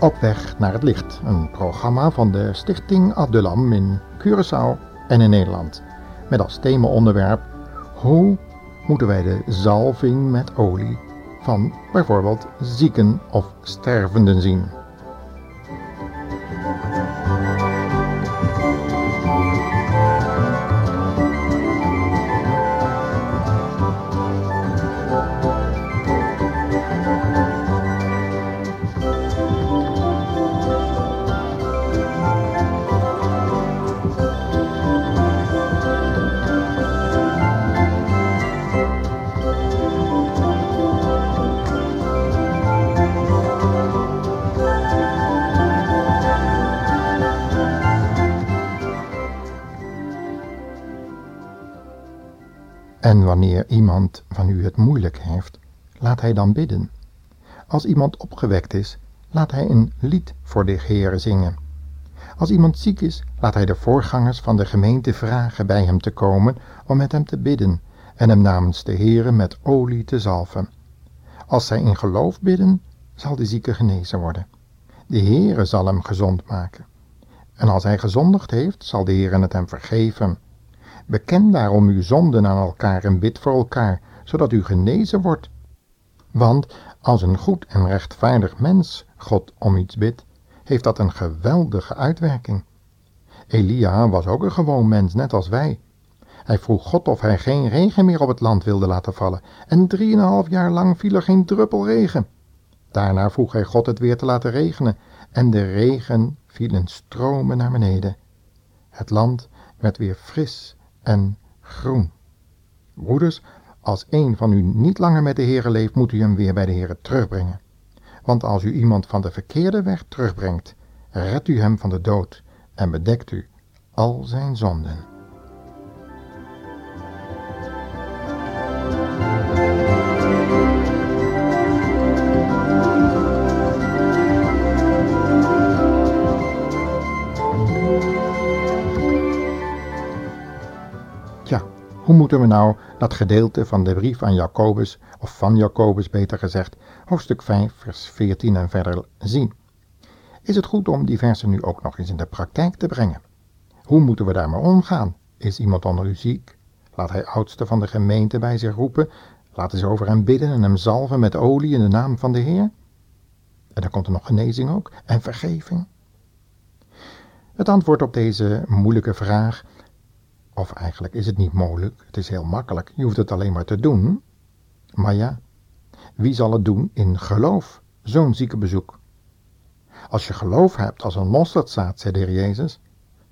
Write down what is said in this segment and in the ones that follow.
Op weg naar het licht, een programma van de Stichting Abdulam in Curaçao en in Nederland. Met als themaonderwerp hoe moeten wij de zalving met olie van bijvoorbeeld zieken of stervenden zien. En wanneer iemand van u het moeilijk heeft, laat hij dan bidden. Als iemand opgewekt is, laat hij een lied voor de Heer zingen. Als iemand ziek is, laat hij de voorgangers van de gemeente vragen bij hem te komen om met hem te bidden en hem namens de Heere met olie te zalven. Als zij in geloof bidden, zal de zieke genezen worden. De Heere zal hem gezond maken. En als hij gezondigd heeft, zal de Heere het hem vergeven. Beken daarom uw zonden aan elkaar en bid voor elkaar, zodat u genezen wordt. Want als een goed en rechtvaardig mens God om iets bidt, heeft dat een geweldige uitwerking. Elia was ook een gewoon mens, net als wij. Hij vroeg God of hij geen regen meer op het land wilde laten vallen, en drieënhalf jaar lang viel er geen druppel regen. Daarna vroeg hij God het weer te laten regenen, en de regen viel in stromen naar beneden. Het land werd weer fris en groen. Broeders, als een van u niet langer met de Heere leeft, moet u hem weer bij de Heere terugbrengen. Want als u iemand van de verkeerde weg terugbrengt, redt u hem van de dood en bedekt u al zijn zonden. Moeten we nou dat gedeelte van de brief aan Jacobus, of van Jacobus beter gezegd, hoofdstuk 5, vers 14 en verder zien? Is het goed om die versen nu ook nog eens in de praktijk te brengen? Hoe moeten we daarmee omgaan? Is iemand onder u ziek? Laat hij oudste van de gemeente bij zich roepen. Laten ze over hem bidden en hem zalven met olie in de naam van de Heer. En dan komt er nog genezing ook en vergeving. Het antwoord op deze moeilijke vraag of eigenlijk is het niet mogelijk, het is heel makkelijk, je hoeft het alleen maar te doen. Maar ja, wie zal het doen in geloof, zo'n ziekenbezoek? Als je geloof hebt als een mosterdzaad, zei de heer Jezus,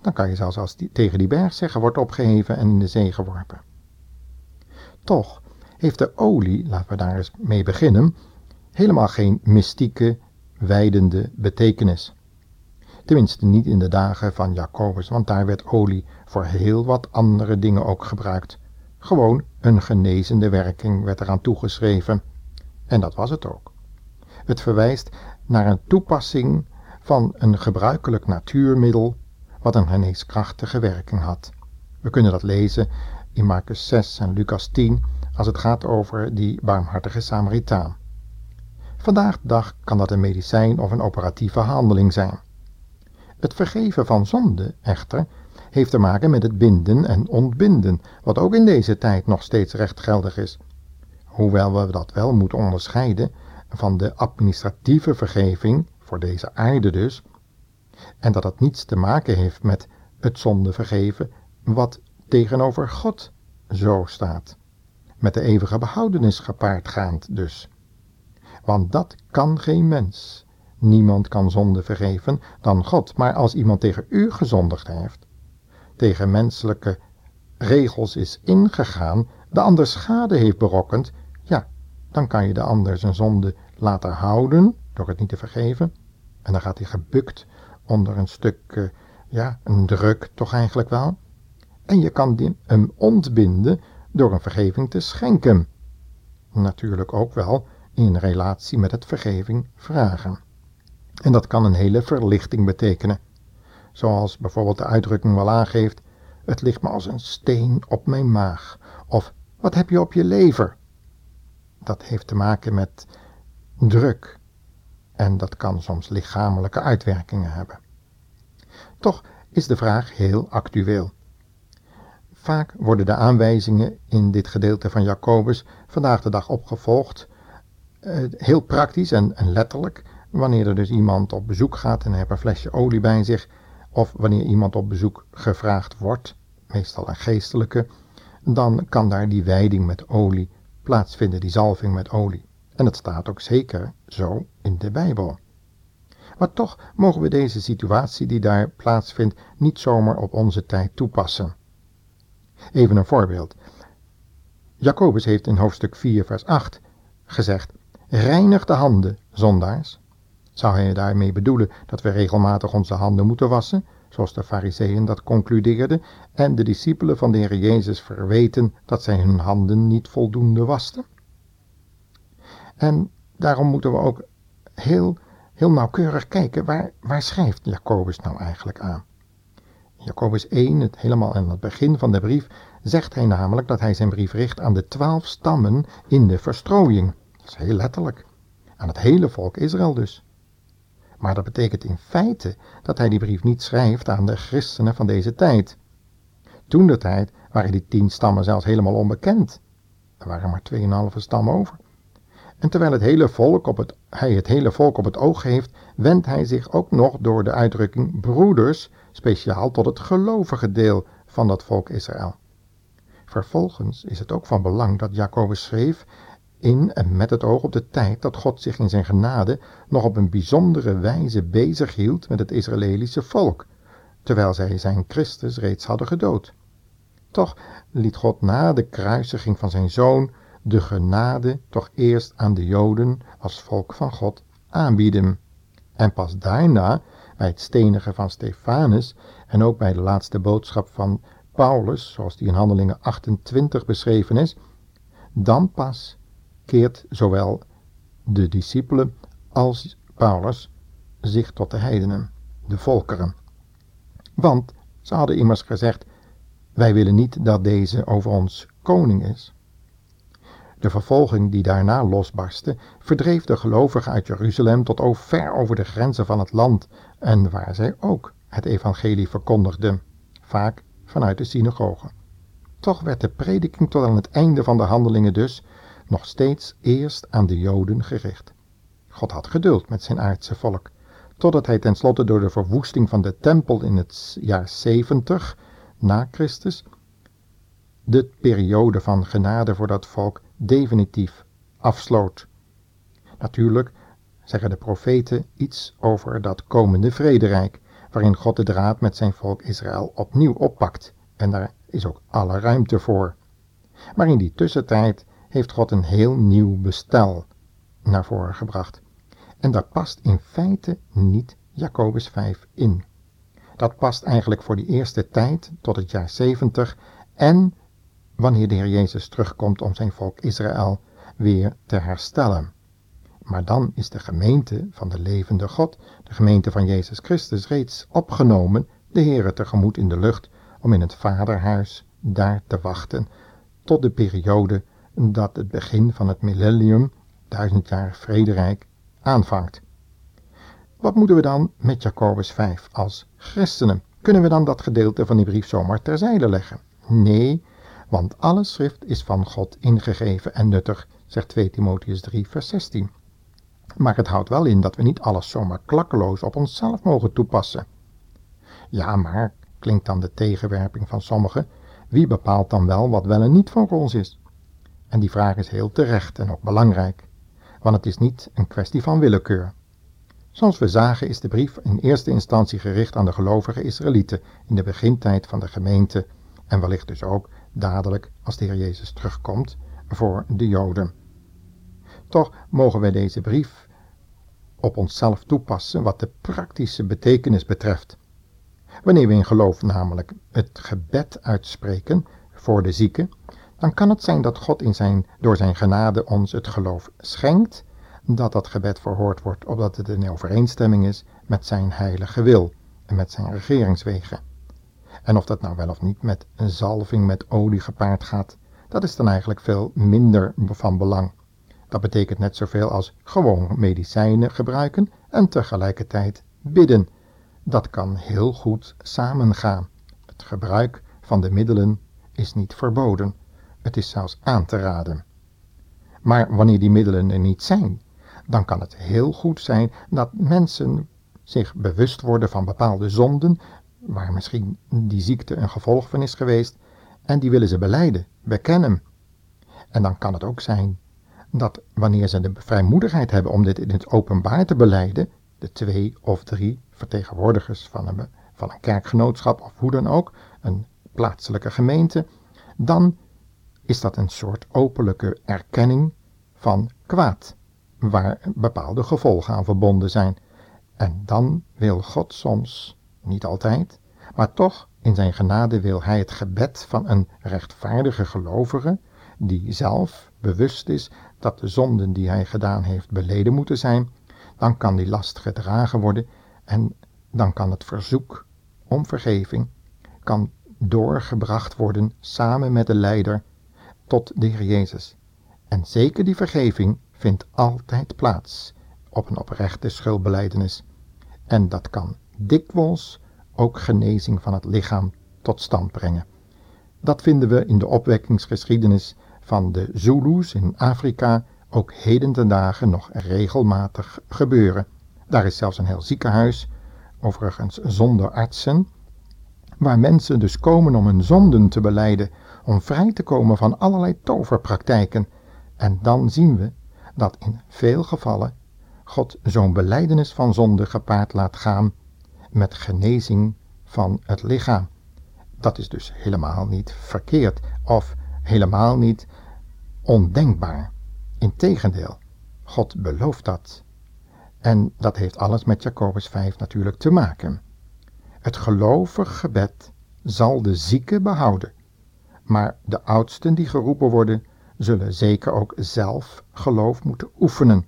dan kan je zelfs als tegen die berg zeggen, wordt opgeheven en in de zee geworpen. Toch heeft de olie, laten we daar eens mee beginnen, helemaal geen mystieke, wijdende betekenis. Tenminste niet in de dagen van Jacobus, want daar werd olie voor heel wat andere dingen ook gebruikt. Gewoon een genezende werking werd eraan toegeschreven. En dat was het ook. Het verwijst naar een toepassing van een gebruikelijk natuurmiddel wat een geneeskrachtige werking had. We kunnen dat lezen in Marcus 6 en Lucas 10 als het gaat over die barmhartige Samaritaan. Vandaag de dag kan dat een medicijn of een operatieve handeling zijn. Het vergeven van zonde, echter, heeft te maken met het binden en ontbinden, wat ook in deze tijd nog steeds rechtgeldig is. Hoewel we dat wel moeten onderscheiden van de administratieve vergeving, voor deze aarde dus, en dat het niets te maken heeft met het zonde vergeven, wat tegenover God zo staat. Met de eeuwige behoudenis gepaardgaand dus. Want dat kan geen mens. Niemand kan zonde vergeven dan God. Maar als iemand tegen u gezondigd heeft, tegen menselijke regels is ingegaan, de ander schade heeft berokkend, ja, dan kan je de ander zijn zonde laten houden door het niet te vergeven. En dan gaat hij gebukt onder een stuk, uh, ja, een druk toch eigenlijk wel. En je kan hem ontbinden door een vergeving te schenken. Natuurlijk ook wel in relatie met het vergeving vragen. En dat kan een hele verlichting betekenen. Zoals bijvoorbeeld de uitdrukking wel aangeeft, het ligt me als een steen op mijn maag, of wat heb je op je lever? Dat heeft te maken met druk en dat kan soms lichamelijke uitwerkingen hebben. Toch is de vraag heel actueel. Vaak worden de aanwijzingen in dit gedeelte van Jacobus vandaag de dag opgevolgd, eh, heel praktisch en, en letterlijk, wanneer er dus iemand op bezoek gaat en hij heeft een flesje olie bij zich, of wanneer iemand op bezoek gevraagd wordt, meestal een geestelijke, dan kan daar die wijding met olie plaatsvinden, die zalving met olie. En het staat ook zeker zo in de Bijbel. Maar toch mogen we deze situatie die daar plaatsvindt niet zomaar op onze tijd toepassen. Even een voorbeeld. Jacobus heeft in hoofdstuk 4, vers 8 gezegd: Reinig de handen, zondaars. Zou hij daarmee bedoelen dat we regelmatig onze handen moeten wassen, zoals de fariseeën dat concludeerden, en de discipelen van de Heer Jezus verweten dat zij hun handen niet voldoende wasten? En daarom moeten we ook heel, heel nauwkeurig kijken, waar, waar schrijft Jacobus nou eigenlijk aan? Jacobus 1, het helemaal aan het begin van de brief, zegt hij namelijk dat hij zijn brief richt aan de twaalf stammen in de verstrooiing. Dat is heel letterlijk. Aan het hele volk Israël dus. Maar dat betekent in feite dat hij die brief niet schrijft aan de christenen van deze tijd. Toen de tijd waren die tien stammen zelfs helemaal onbekend. Er waren maar tweeënhalve stammen over. En terwijl het hele volk op het, hij het hele volk op het oog heeft, wendt hij zich ook nog door de uitdrukking broeders speciaal tot het gelovige deel van dat volk Israël. Vervolgens is het ook van belang dat Jacobus schreef in en met het oog op de tijd dat God zich in zijn genade nog op een bijzondere wijze bezig hield met het Israëlische volk, terwijl zij zijn Christus reeds hadden gedood. Toch liet God na de kruisiging van zijn zoon de genade toch eerst aan de Joden als volk van God aanbieden. En pas daarna, bij het stenigen van Stefanus en ook bij de laatste boodschap van Paulus, zoals die in Handelingen 28 beschreven is, dan pas keert zowel de discipelen als Paulus zich tot de heidenen, de volkeren. Want ze hadden immers gezegd: Wij willen niet dat deze over ons koning is. De vervolging die daarna losbarstte, verdreef de gelovigen uit Jeruzalem tot over ver over de grenzen van het land en waar zij ook het evangelie verkondigden, vaak vanuit de synagogen. Toch werd de prediking tot aan het einde van de handelingen dus nog steeds eerst aan de Joden gericht. God had geduld met zijn aardse volk, totdat hij tenslotte door de verwoesting van de tempel in het jaar 70 na Christus de periode van genade voor dat volk definitief afsloot. Natuurlijk zeggen de profeten iets over dat komende vrederijk, waarin God de draad met zijn volk Israël opnieuw oppakt, en daar is ook alle ruimte voor. Maar in die tussentijd heeft God een heel nieuw bestel naar voren gebracht. En daar past in feite niet Jacobus 5 in. Dat past eigenlijk voor die eerste tijd tot het jaar 70 en wanneer de Heer Jezus terugkomt om zijn volk Israël weer te herstellen. Maar dan is de gemeente van de levende God, de gemeente van Jezus Christus, reeds opgenomen de Heere tegemoet in de lucht om in het Vaderhuis daar te wachten tot de periode dat het begin van het millennium, duizend jaar vrederijk, aanvangt. Wat moeten we dan met Jacobus 5 als christenen? Kunnen we dan dat gedeelte van die brief zomaar terzijde leggen? Nee, want alle schrift is van God ingegeven en nuttig, zegt 2 Timotheus 3, vers 16. Maar het houdt wel in dat we niet alles zomaar klakkeloos op onszelf mogen toepassen. Ja, maar, klinkt dan de tegenwerping van sommigen, wie bepaalt dan wel wat wel en niet van ons is? En die vraag is heel terecht en ook belangrijk, want het is niet een kwestie van willekeur. Zoals we zagen is de brief in eerste instantie gericht aan de gelovige Israëlieten in de begintijd van de gemeente en wellicht dus ook dadelijk als de Heer Jezus terugkomt voor de Joden. Toch mogen wij deze brief op onszelf toepassen wat de praktische betekenis betreft. Wanneer we in geloof namelijk het gebed uitspreken voor de zieke, dan kan het zijn dat God in zijn, door zijn genade ons het geloof schenkt, dat dat gebed verhoord wordt, opdat het in overeenstemming is met zijn heilige wil. met zijn regeringswegen. En of dat nou wel of niet met een zalving met olie gepaard gaat, dat is dan eigenlijk veel minder van belang. Dat betekent net zoveel als gewoon medicijnen gebruiken en tegelijkertijd bidden. Dat kan heel goed samengaan. Het gebruik van de middelen is niet verboden. Het is zelfs aan te raden. Maar wanneer die middelen er niet zijn, dan kan het heel goed zijn dat mensen zich bewust worden van bepaalde zonden, waar misschien die ziekte een gevolg van is geweest, en die willen ze beleiden, bekennen. En dan kan het ook zijn dat wanneer ze de vrijmoedigheid hebben om dit in het openbaar te beleiden, de twee of drie vertegenwoordigers van een, van een kerkgenootschap of hoe dan ook, een plaatselijke gemeente, dan is dat een soort openlijke erkenning van kwaad, waar bepaalde gevolgen aan verbonden zijn. En dan wil God soms, niet altijd, maar toch in zijn genade wil hij het gebed van een rechtvaardige gelovige, die zelf bewust is dat de zonden die hij gedaan heeft beleden moeten zijn, dan kan die last gedragen worden en dan kan het verzoek om vergeving kan doorgebracht worden samen met de leider tot de Heer Jezus. En zeker die vergeving vindt altijd plaats op een oprechte schuldbeleidenis. En dat kan dikwijls ook genezing van het lichaam tot stand brengen. Dat vinden we in de opwekkingsgeschiedenis van de Zulus in Afrika ook heden ten dagen nog regelmatig gebeuren. Daar is zelfs een heel ziekenhuis, overigens zonder artsen, waar mensen dus komen om hun zonden te beleiden, om vrij te komen van allerlei toverpraktijken. En dan zien we dat in veel gevallen God zo'n beleidenis van zonde gepaard laat gaan met genezing van het lichaam. Dat is dus helemaal niet verkeerd of helemaal niet ondenkbaar. Integendeel, God belooft dat. En dat heeft alles met Jacobus 5 natuurlijk te maken. Het gelovig gebed zal de zieke behouden, maar de oudsten die geroepen worden, zullen zeker ook zelf geloof moeten oefenen,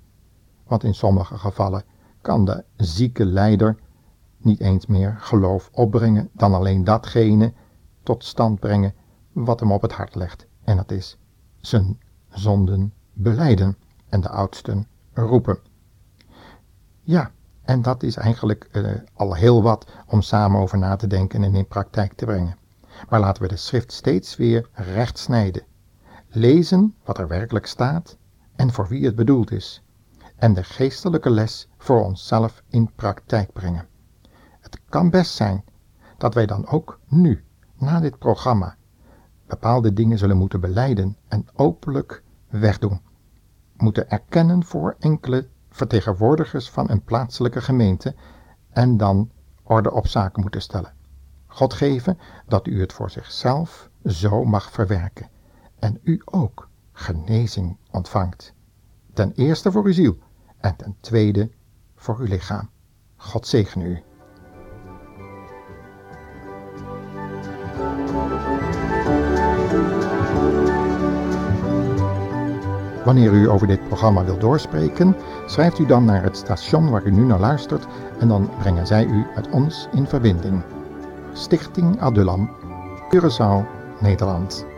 want in sommige gevallen kan de zieke leider niet eens meer geloof opbrengen dan alleen datgene tot stand brengen wat hem op het hart legt, en dat is zijn zonden beleiden en de oudsten roepen. Ja, en dat is eigenlijk uh, al heel wat om samen over na te denken en in praktijk te brengen. Maar laten we de schrift steeds weer recht snijden. Lezen wat er werkelijk staat en voor wie het bedoeld is. En de geestelijke les voor onszelf in praktijk brengen. Het kan best zijn dat wij dan ook nu, na dit programma, bepaalde dingen zullen moeten beleiden en openlijk wegdoen. Moeten erkennen voor enkele vertegenwoordigers van een plaatselijke gemeente en dan orde op zaken moeten stellen. God geven dat u het voor zichzelf zo mag verwerken en u ook genezing ontvangt. Ten eerste voor uw ziel en ten tweede voor uw lichaam. God zegen u. Wanneer u over dit programma wilt doorspreken, schrijft u dan naar het station waar u nu naar luistert en dan brengen zij u met ons in verbinding. Stichting Adulam, Curaçao, Nederland.